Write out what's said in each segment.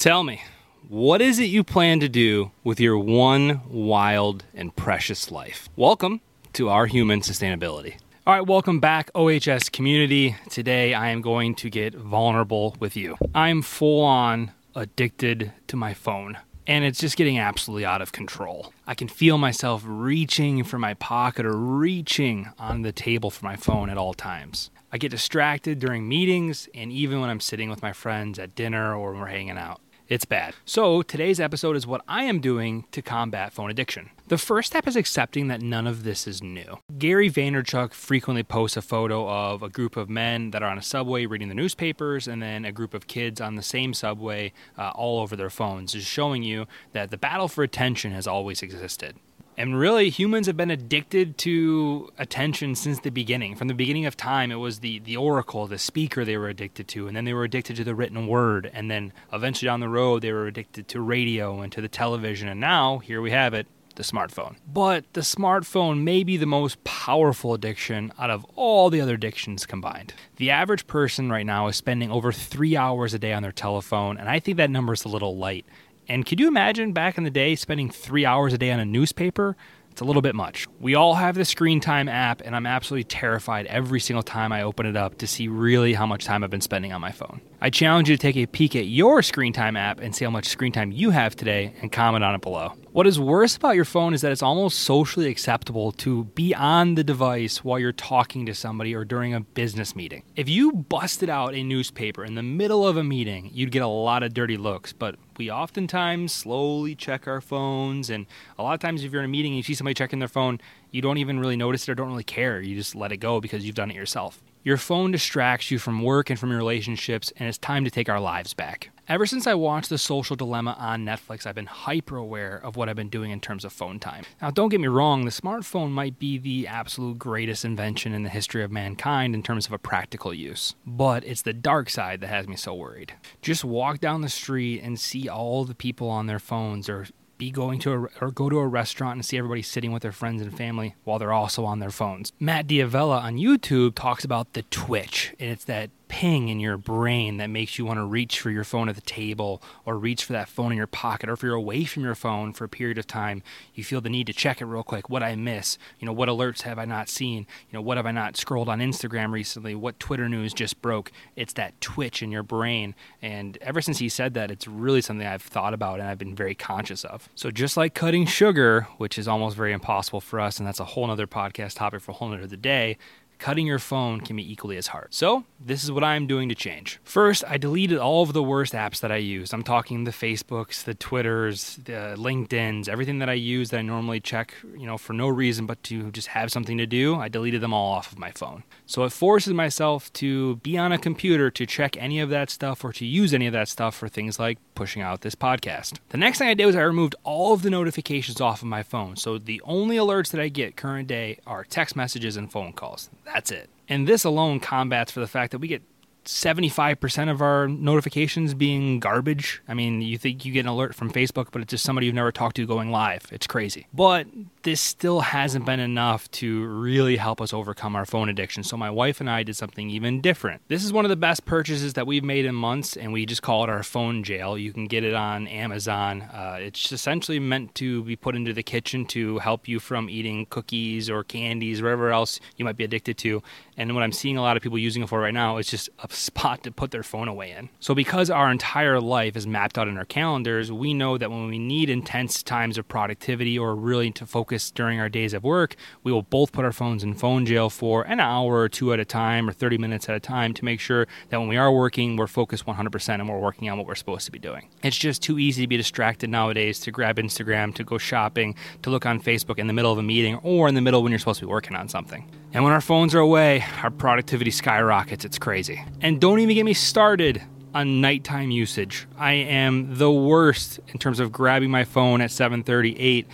Tell me, what is it you plan to do with your one wild and precious life? Welcome to our human sustainability. All right, welcome back, OHS community. Today I am going to get vulnerable with you. I'm full on addicted to my phone and it's just getting absolutely out of control. I can feel myself reaching for my pocket or reaching on the table for my phone at all times. I get distracted during meetings and even when I'm sitting with my friends at dinner or when we're hanging out. It's bad. So, today's episode is what I am doing to combat phone addiction. The first step is accepting that none of this is new. Gary Vaynerchuk frequently posts a photo of a group of men that are on a subway reading the newspapers, and then a group of kids on the same subway uh, all over their phones, just showing you that the battle for attention has always existed. And really, humans have been addicted to attention since the beginning. From the beginning of time, it was the, the oracle, the speaker they were addicted to, and then they were addicted to the written word. And then eventually down the road, they were addicted to radio and to the television. And now, here we have it the smartphone. But the smartphone may be the most powerful addiction out of all the other addictions combined. The average person right now is spending over three hours a day on their telephone, and I think that number is a little light. And could you imagine back in the day spending three hours a day on a newspaper? It's a little bit much. We all have the screen time app, and I'm absolutely terrified every single time I open it up to see really how much time I've been spending on my phone. I challenge you to take a peek at your screen time app and see how much screen time you have today and comment on it below. What is worse about your phone is that it's almost socially acceptable to be on the device while you're talking to somebody or during a business meeting. If you busted out a newspaper in the middle of a meeting, you'd get a lot of dirty looks, but we oftentimes slowly check our phones. And a lot of times, if you're in a meeting and you see somebody checking their phone, you don't even really notice it or don't really care. You just let it go because you've done it yourself. Your phone distracts you from work and from your relationships, and it's time to take our lives back. Ever since I watched The Social Dilemma on Netflix, I've been hyper aware of what I've been doing in terms of phone time. Now, don't get me wrong, the smartphone might be the absolute greatest invention in the history of mankind in terms of a practical use, but it's the dark side that has me so worried. Just walk down the street and see all the people on their phones or be going to a, or go to a restaurant and see everybody sitting with their friends and family while they're also on their phones. Matt D'Avella on YouTube talks about the twitch, and it's that ping in your brain that makes you want to reach for your phone at the table or reach for that phone in your pocket or if you're away from your phone for a period of time you feel the need to check it real quick. What i miss? You know what alerts have i not seen? You know what have i not scrolled on instagram recently? What twitter news just broke? It's that twitch in your brain and ever since he said that it's really something i've thought about and i've been very conscious of. So just like cutting sugar which is almost very impossible for us and that's a whole other podcast topic for a whole other day cutting your phone can be equally as hard. So, this is what I'm doing to change. First, I deleted all of the worst apps that I use. I'm talking the Facebooks, the Twitters, the LinkedIn's, everything that I use that I normally check, you know, for no reason but to just have something to do. I deleted them all off of my phone. So, it forces myself to be on a computer to check any of that stuff or to use any of that stuff for things like pushing out this podcast. The next thing I did was I removed all of the notifications off of my phone. So, the only alerts that I get current day are text messages and phone calls. That's it. And this alone combats for the fact that we get 75% of our notifications being garbage. I mean, you think you get an alert from Facebook, but it's just somebody you've never talked to going live. It's crazy. But this still hasn't been enough to really help us overcome our phone addiction. So my wife and I did something even different. This is one of the best purchases that we've made in months, and we just call it our phone jail. You can get it on Amazon. Uh, it's essentially meant to be put into the kitchen to help you from eating cookies or candies, whatever else you might be addicted to. And what I'm seeing a lot of people using it for right now is just a spot to put their phone away in. So, because our entire life is mapped out in our calendars, we know that when we need intense times of productivity or really to focus during our days of work, we will both put our phones in phone jail for an hour or two at a time or 30 minutes at a time to make sure that when we are working, we're focused 100% and we're working on what we're supposed to be doing. It's just too easy to be distracted nowadays to grab Instagram, to go shopping, to look on Facebook in the middle of a meeting or in the middle when you're supposed to be working on something. And when our phones are away, our productivity skyrockets. It's crazy. And don't even get me started on nighttime usage. I am the worst in terms of grabbing my phone at 7:38,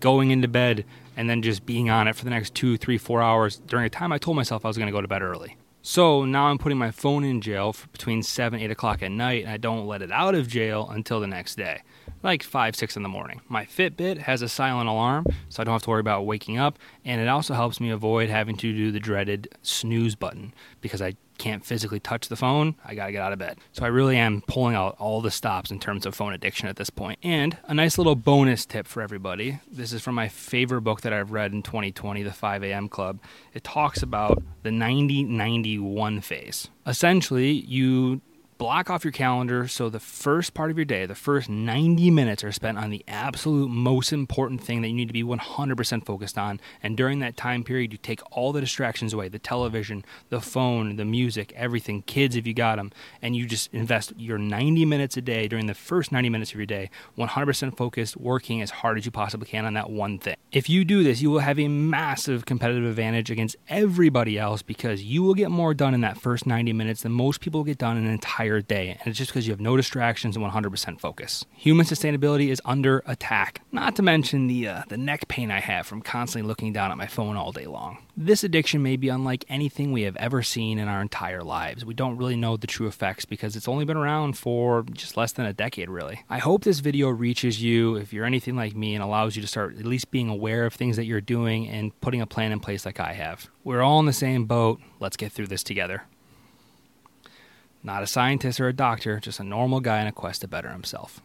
going into bed, and then just being on it for the next two, three, four hours during a time I told myself I was going to go to bed early. So now I'm putting my phone in jail for between 7 8 o'clock at night, and I don't let it out of jail until the next day. Like 5, 6 in the morning. My Fitbit has a silent alarm, so I don't have to worry about waking up, and it also helps me avoid having to do the dreaded snooze button because I can't physically touch the phone, I gotta get out of bed. So I really am pulling out all the stops in terms of phone addiction at this point. And a nice little bonus tip for everybody this is from my favorite book that I've read in 2020, The 5 a.m. Club. It talks about the 90 91 phase. Essentially, you block off your calendar so the first part of your day, the first 90 minutes, are spent on the absolute most important thing that you need to be 100% focused on. And during that time period, you take all the distractions away the television, the phone, the music, everything, kids if you got them, and you just invest your 90 minutes a day during the first 90 minutes of your day, 100% focused, working as hard as you possibly can on that one thing. If you do this, you will have a massive competitive advantage against everybody else because you will get more done in that first 90 minutes than most people get done in an entire entire day, and it's just because you have no distractions and 100% focus. Human sustainability is under attack, not to mention the, uh, the neck pain I have from constantly looking down at my phone all day long. This addiction may be unlike anything we have ever seen in our entire lives. We don't really know the true effects because it's only been around for just less than a decade, really. I hope this video reaches you if you're anything like me and allows you to start at least being aware of things that you're doing and putting a plan in place like I have. We're all in the same boat. Let's get through this together. Not a scientist or a doctor, just a normal guy in a quest to better himself.